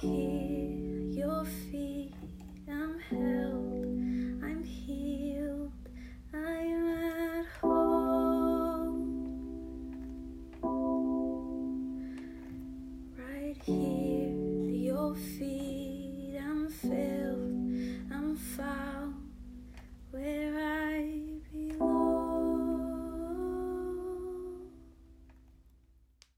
hear your feet. I'm held, I'm healed, I'm at home. Right here, your feet.